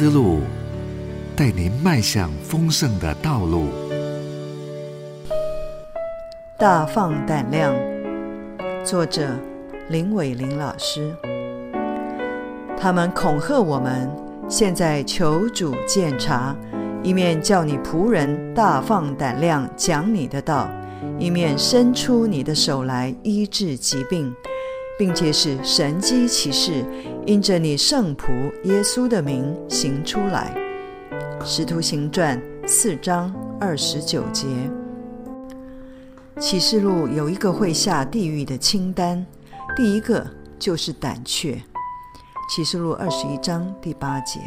思路，带您迈向丰盛的道路。大放胆量，作者林伟林老师。他们恐吓我们，现在求主鉴察，一面叫你仆人大放胆量讲你的道，一面伸出你的手来医治疾病。并且是神机骑士因着你圣仆耶稣的名行出来。使徒行传四章二十九节。启示录有一个会下地狱的清单，第一个就是胆怯。启示录二十一章第八节。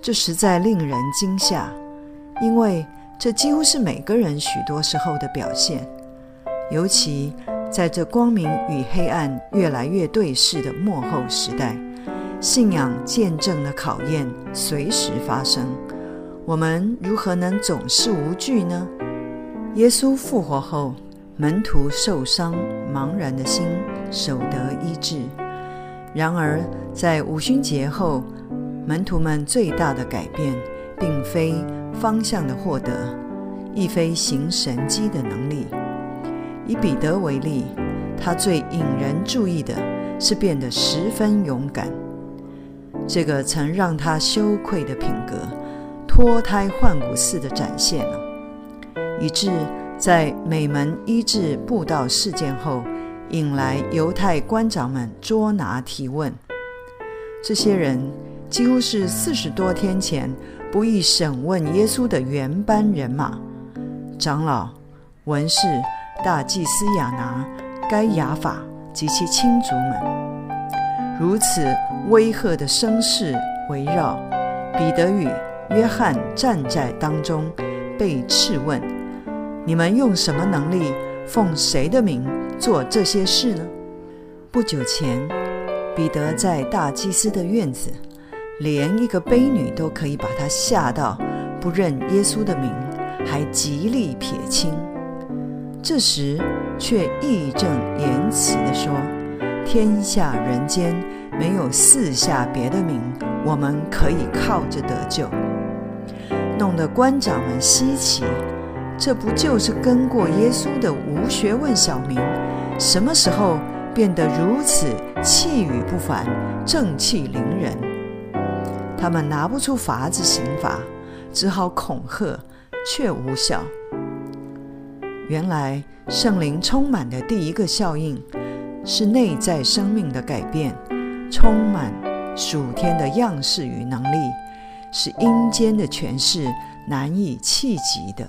这实在令人惊吓，因为这几乎是每个人许多时候的表现，尤其。在这光明与黑暗越来越对视的末后时代，信仰见证的考验随时发生。我们如何能总是无惧呢？耶稣复活后，门徒受伤，茫然的心守得医治。然而，在五旬节后，门徒们最大的改变，并非方向的获得，亦非行神迹的能力。以彼得为例，他最引人注意的是变得十分勇敢。这个曾让他羞愧的品格，脱胎换骨似的展现了，以致在美门医治布道事件后，引来犹太官长们捉拿提问。这些人几乎是四十多天前不易审问耶稣的原班人马，长老、文士。大祭司亚拿、该亚法及其亲族们，如此威吓的声势围绕彼得与约翰站在当中，被质问：你们用什么能力，奉谁的名做这些事呢？不久前，彼得在大祭司的院子，连一个卑女都可以把他吓到不认耶稣的名，还极力撇清。这时，却义正言辞地说：“天下人间没有四下别的名，我们可以靠着得救。”弄得官长们稀奇，这不就是跟过耶稣的无学问小民，什么时候变得如此气宇不凡、正气凌人？他们拿不出法子刑罚，只好恐吓，却无效。原来圣灵充满的第一个效应，是内在生命的改变，充满属天的样式与能力，是阴间的权势难以企及的。